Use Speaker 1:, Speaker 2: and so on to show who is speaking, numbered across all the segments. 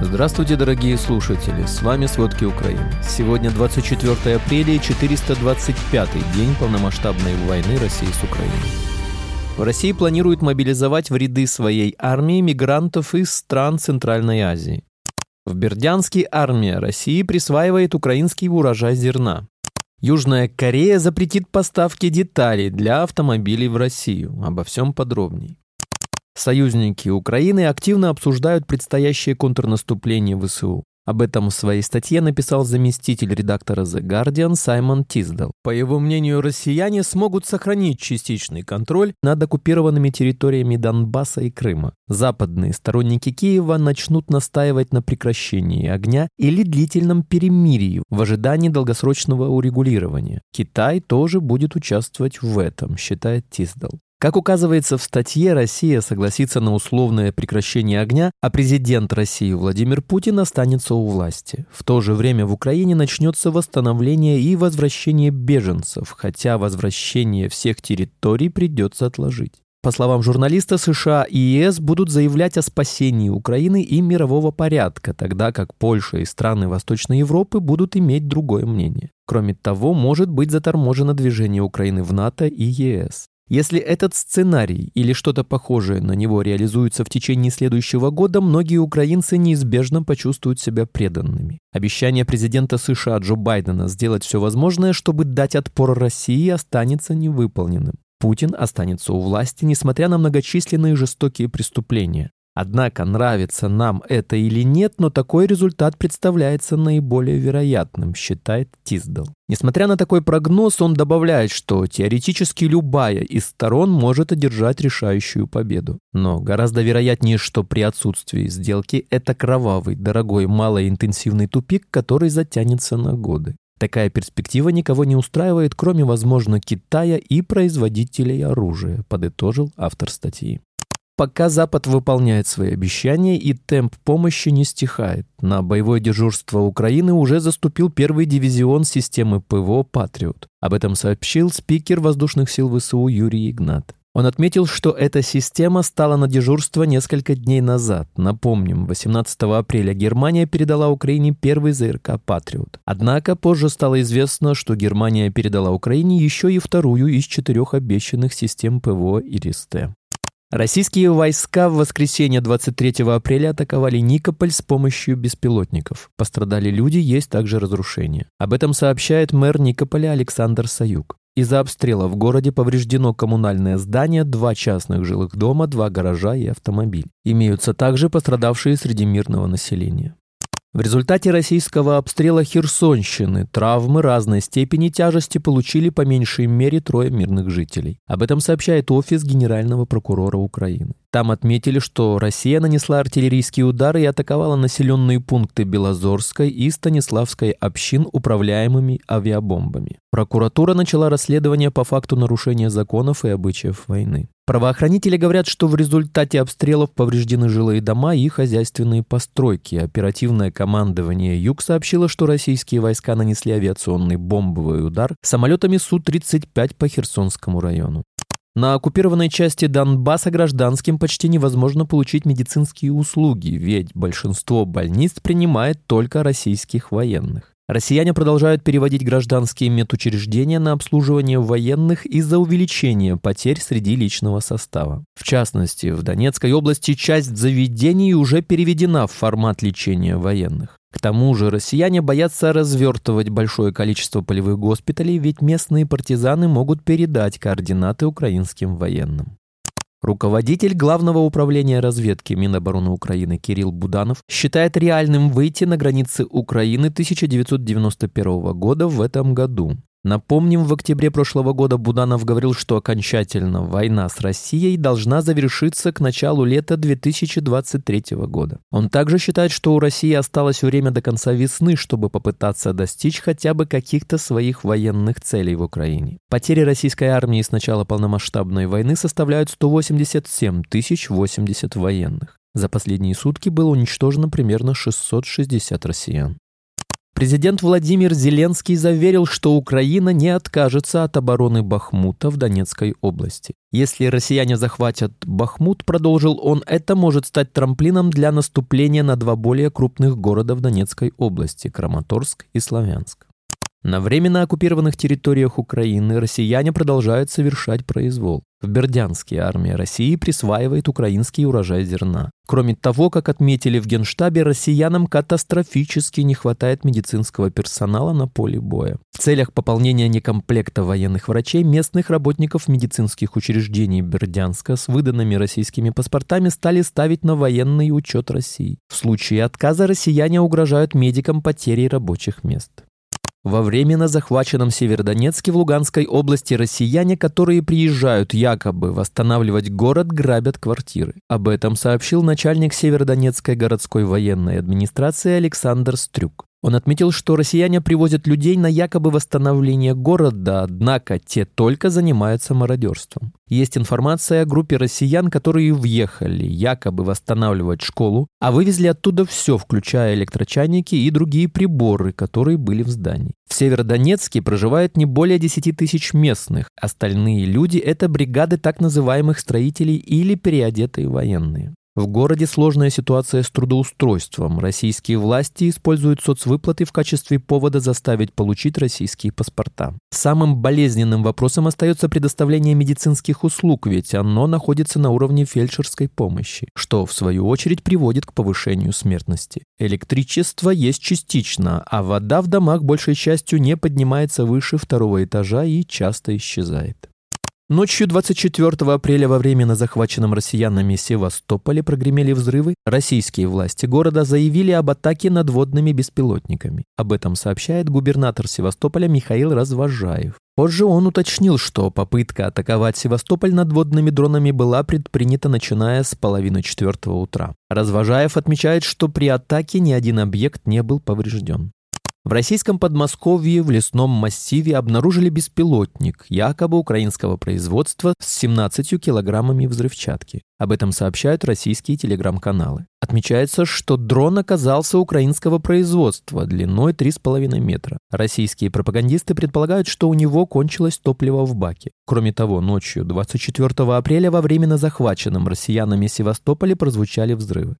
Speaker 1: Здравствуйте, дорогие слушатели! С вами «Сводки Украины». Сегодня 24 апреля и 425-й день полномасштабной войны России с Украиной. В России планируют мобилизовать в ряды своей армии мигрантов из стран Центральной Азии. В Бердянске армия России присваивает украинский урожай зерна. Южная Корея запретит поставки деталей для автомобилей в Россию. Обо всем подробней. Союзники Украины активно обсуждают предстоящее контрнаступление ВСУ. Об этом в своей статье написал заместитель редактора The Guardian Саймон Тиздал. По его мнению, россияне смогут сохранить частичный контроль над оккупированными территориями Донбасса и Крыма. Западные сторонники Киева начнут настаивать на прекращении огня или длительном перемирии в ожидании долгосрочного урегулирования. Китай тоже будет участвовать в этом, считает Тиздал. Как указывается в статье, Россия согласится на условное прекращение огня, а президент России Владимир Путин останется у власти. В то же время в Украине начнется восстановление и возвращение беженцев, хотя возвращение всех территорий придется отложить. По словам журналиста, США и ЕС будут заявлять о спасении Украины и мирового порядка, тогда как Польша и страны Восточной Европы будут иметь другое мнение. Кроме того, может быть заторможено движение Украины в НАТО и ЕС. Если этот сценарий или что-то похожее на него реализуется в течение следующего года, многие украинцы неизбежно почувствуют себя преданными. Обещание президента США Джо Байдена сделать все возможное, чтобы дать отпор России, останется невыполненным. Путин останется у власти, несмотря на многочисленные жестокие преступления. Однако, нравится нам это или нет, но такой результат представляется наиболее вероятным, считает Тиздал. Несмотря на такой прогноз, он добавляет, что теоретически любая из сторон может одержать решающую победу. Но гораздо вероятнее, что при отсутствии сделки это кровавый, дорогой, малоинтенсивный тупик, который затянется на годы. Такая перспектива никого не устраивает, кроме, возможно, Китая и производителей оружия, подытожил автор статьи. Пока Запад выполняет свои обещания и темп помощи не стихает. На боевое дежурство Украины уже заступил первый дивизион системы ПВО «Патриот». Об этом сообщил спикер воздушных сил ВСУ Юрий Игнат. Он отметил, что эта система стала на дежурство несколько дней назад. Напомним, 18 апреля Германия передала Украине первый ЗРК «Патриот». Однако позже стало известно, что Германия передала Украине еще и вторую из четырех обещанных систем ПВО «Иристе». Российские войска в воскресенье 23 апреля атаковали Никополь с помощью беспилотников. Пострадали люди, есть также разрушения. Об этом сообщает мэр Никополя Александр Саюк. Из-за обстрела в городе повреждено коммунальное здание, два частных жилых дома, два гаража и автомобиль. Имеются также пострадавшие среди мирного населения. В результате российского обстрела Херсонщины травмы разной степени тяжести получили по меньшей мере трое мирных жителей. Об этом сообщает Офис Генерального прокурора Украины. Там отметили, что Россия нанесла артиллерийские удары и атаковала населенные пункты Белозорской и Станиславской общин управляемыми авиабомбами. Прокуратура начала расследование по факту нарушения законов и обычаев войны. Правоохранители говорят, что в результате обстрелов повреждены жилые дома и хозяйственные постройки. Оперативное командование Юг сообщило, что российские войска нанесли авиационный бомбовый удар самолетами Су-35 по Херсонскому району. На оккупированной части Донбасса гражданским почти невозможно получить медицинские услуги, ведь большинство больниц принимает только российских военных. Россияне продолжают переводить гражданские медучреждения на обслуживание военных из-за увеличения потерь среди личного состава. В частности, в Донецкой области часть заведений уже переведена в формат лечения военных. К тому же россияне боятся развертывать большое количество полевых госпиталей, ведь местные партизаны могут передать координаты украинским военным. Руководитель Главного управления разведки Минобороны Украины Кирилл Буданов считает реальным выйти на границы Украины 1991 года в этом году. Напомним, в октябре прошлого года Буданов говорил, что окончательно война с Россией должна завершиться к началу лета 2023 года. Он также считает, что у России осталось время до конца весны, чтобы попытаться достичь хотя бы каких-то своих военных целей в Украине. Потери российской армии с начала полномасштабной войны составляют 187 тысяч 80 военных. За последние сутки было уничтожено примерно 660 россиян. Президент Владимир Зеленский заверил, что Украина не откажется от обороны Бахмута в Донецкой области. Если россияне захватят Бахмут, продолжил он, это может стать трамплином для наступления на два более крупных города в Донецкой области – Краматорск и Славянск. На временно оккупированных территориях Украины россияне продолжают совершать произвол. В Бердянске армия России присваивает украинский урожай зерна. Кроме того, как отметили в Генштабе, россиянам катастрофически не хватает медицинского персонала на поле боя. В целях пополнения некомплекта военных врачей местных работников медицинских учреждений Бердянска с выданными российскими паспортами стали ставить на военный учет России. В случае отказа россияне угрожают медикам потерей рабочих мест. Во временно захваченном Северодонецке в Луганской области россияне, которые приезжают якобы восстанавливать город, грабят квартиры. Об этом сообщил начальник Северодонецкой городской военной администрации Александр Стрюк. Он отметил, что россияне привозят людей на якобы восстановление города, однако те только занимаются мародерством. Есть информация о группе россиян, которые въехали якобы восстанавливать школу, а вывезли оттуда все, включая электрочайники и другие приборы, которые были в здании. В Северодонецке проживает не более 10 тысяч местных. Остальные люди – это бригады так называемых строителей или переодетые военные. В городе сложная ситуация с трудоустройством. Российские власти используют соцвыплаты в качестве повода заставить получить российские паспорта. Самым болезненным вопросом остается предоставление медицинских услуг, ведь оно находится на уровне фельдшерской помощи, что в свою очередь приводит к повышению смертности. Электричество есть частично, а вода в домах большей частью не поднимается выше второго этажа и часто исчезает. Ночью 24 апреля во время на захваченном россиянами Севастополе прогремели взрывы. Российские власти города заявили об атаке надводными беспилотниками. Об этом сообщает губернатор Севастополя Михаил Развожаев. Позже он уточнил, что попытка атаковать Севастополь надводными дронами была предпринята начиная с половины четвертого утра. Развожаев отмечает, что при атаке ни один объект не был поврежден. В российском Подмосковье в лесном массиве обнаружили беспилотник, якобы украинского производства, с 17 килограммами взрывчатки. Об этом сообщают российские телеграм-каналы. Отмечается, что дрон оказался украинского производства длиной 3,5 метра. Российские пропагандисты предполагают, что у него кончилось топливо в баке. Кроме того, ночью 24 апреля во временно захваченном россиянами Севастополе прозвучали взрывы.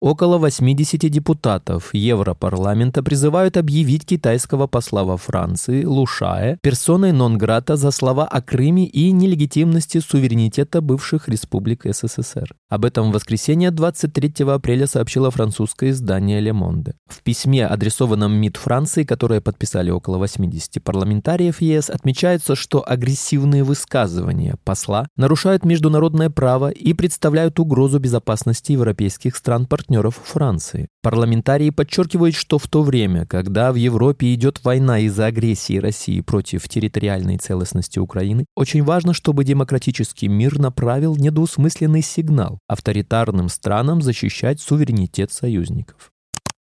Speaker 1: Около 80 депутатов Европарламента призывают объявить китайского посла во Франции Лушае персоной нон-грата за слова о Крыме и нелегитимности суверенитета бывших республик СССР. Об этом в воскресенье 23 апреля сообщило французское издание «Ле Monde». В письме, адресованном МИД Франции, которое подписали около 80 парламентариев ЕС, отмечается, что агрессивные высказывания посла нарушают международное право и представляют угрозу безопасности европейских стран-партнеров партнеров Франции. Парламентарии подчеркивают, что в то время, когда в Европе идет война из-за агрессии России против территориальной целостности Украины, очень важно, чтобы демократический мир направил недвусмысленный сигнал авторитарным странам защищать суверенитет союзников.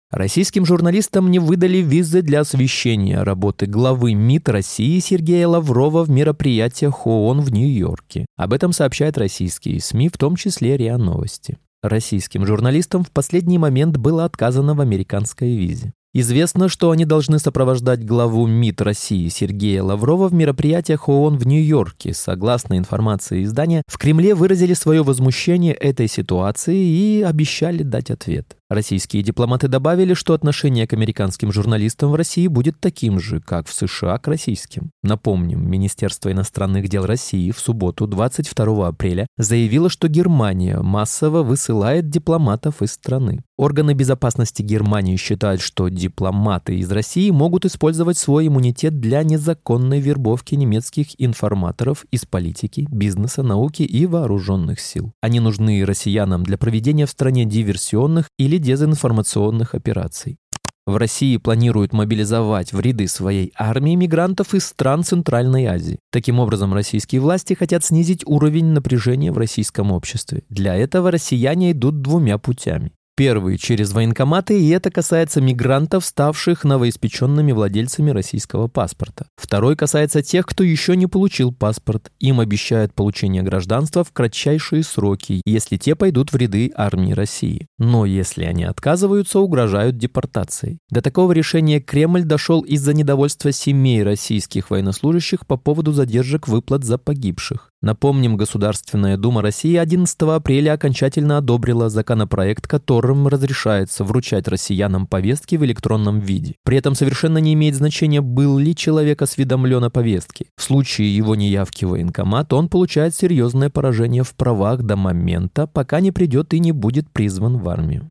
Speaker 1: Российским журналистам не выдали визы для освещения работы главы МИД России Сергея Лаврова в мероприятиях ООН в Нью-Йорке. Об этом сообщают российские СМИ, в том числе РИА Новости. Российским журналистам в последний момент было отказано в американской визе. Известно, что они должны сопровождать главу МИД России Сергея Лаврова в мероприятиях ООН в Нью-Йорке. Согласно информации издания, в Кремле выразили свое возмущение этой ситуации и обещали дать ответ. Российские дипломаты добавили, что отношение к американским журналистам в России будет таким же, как в США к российским. Напомним, Министерство иностранных дел России в субботу 22 апреля заявило, что Германия массово высылает дипломатов из страны. Органы безопасности Германии считают, что дипломаты из России могут использовать свой иммунитет для незаконной вербовки немецких информаторов из политики, бизнеса, науки и вооруженных сил. Они нужны россиянам для проведения в стране диверсионных или дезинформационных операций. В России планируют мобилизовать в ряды своей армии мигрантов из стран Центральной Азии. Таким образом, российские власти хотят снизить уровень напряжения в российском обществе. Для этого россияне идут двумя путями. Первый – через военкоматы, и это касается мигрантов, ставших новоиспеченными владельцами российского паспорта. Второй касается тех, кто еще не получил паспорт. Им обещают получение гражданства в кратчайшие сроки, если те пойдут в ряды армии России. Но если они отказываются, угрожают депортацией. До такого решения Кремль дошел из-за недовольства семей российских военнослужащих по поводу задержек выплат за погибших. Напомним, Государственная Дума России 11 апреля окончательно одобрила законопроект, которым разрешается вручать россиянам повестки в электронном виде. При этом совершенно не имеет значения, был ли человек осведомлен о повестке. В случае его неявки в военкомат он получает серьезное поражение в правах до момента, пока не придет и не будет призван в армию.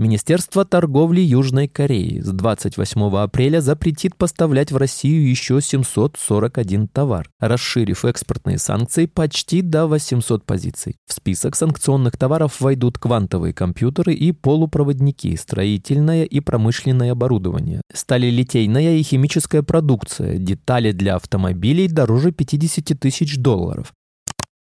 Speaker 1: Министерство торговли Южной Кореи с 28 апреля запретит поставлять в Россию еще 741 товар, расширив экспортные санкции почти до 800 позиций. В список санкционных товаров войдут квантовые компьютеры и полупроводники, строительное и промышленное оборудование, сталелитейная и химическая продукция, детали для автомобилей дороже 50 тысяч долларов,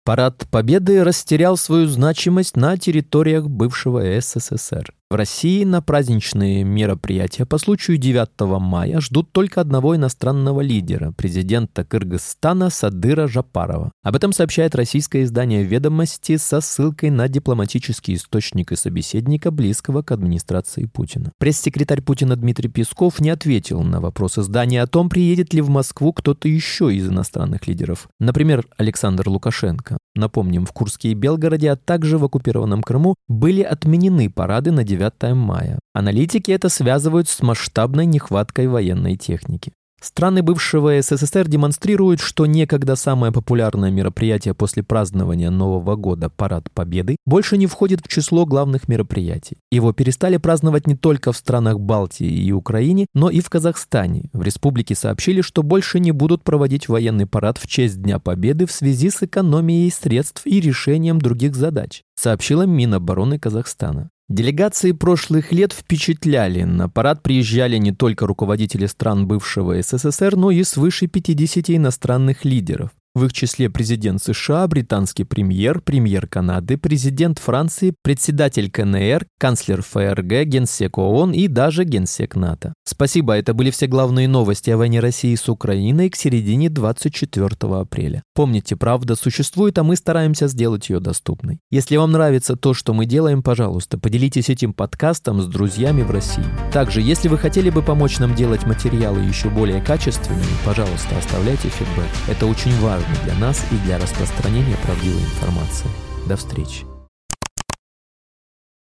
Speaker 1: Парад Победы растерял свою значимость на территориях бывшего СССР. В России на праздничные мероприятия по случаю 9 мая ждут только одного иностранного лидера, президента Кыргызстана Садыра Жапарова. Об этом сообщает российское издание «Ведомости» со ссылкой на дипломатический источник и собеседника, близкого к администрации Путина. Пресс-секретарь Путина Дмитрий Песков не ответил на вопрос издания о том, приедет ли в Москву кто-то еще из иностранных лидеров. Например, Александр Лукашенко. Напомним, в Курске и Белгороде, а также в оккупированном Крыму были отменены парады на 9 9 мая. Аналитики это связывают с масштабной нехваткой военной техники. Страны бывшего СССР демонстрируют, что некогда самое популярное мероприятие после празднования Нового года «Парад Победы» больше не входит в число главных мероприятий. Его перестали праздновать не только в странах Балтии и Украине, но и в Казахстане. В республике сообщили, что больше не будут проводить военный парад в честь Дня Победы в связи с экономией средств и решением других задач, сообщила Минобороны Казахстана. Делегации прошлых лет впечатляли. На парад приезжали не только руководители стран бывшего СССР, но и свыше 50 иностранных лидеров. В их числе президент США, британский премьер, премьер Канады, президент Франции, председатель КНР, канцлер ФРГ, генсек ООН и даже генсек НАТО. Спасибо, это были все главные новости о войне России с Украиной к середине 24 апреля. Помните, правда существует, а мы стараемся сделать ее доступной. Если вам нравится то, что мы делаем, пожалуйста, поделитесь этим подкастом с друзьями в России. Также, если вы хотели бы помочь нам делать материалы еще более качественными, пожалуйста, оставляйте фидбэк. Это очень важно важно для нас и для распространения правдивой информации. До встречи!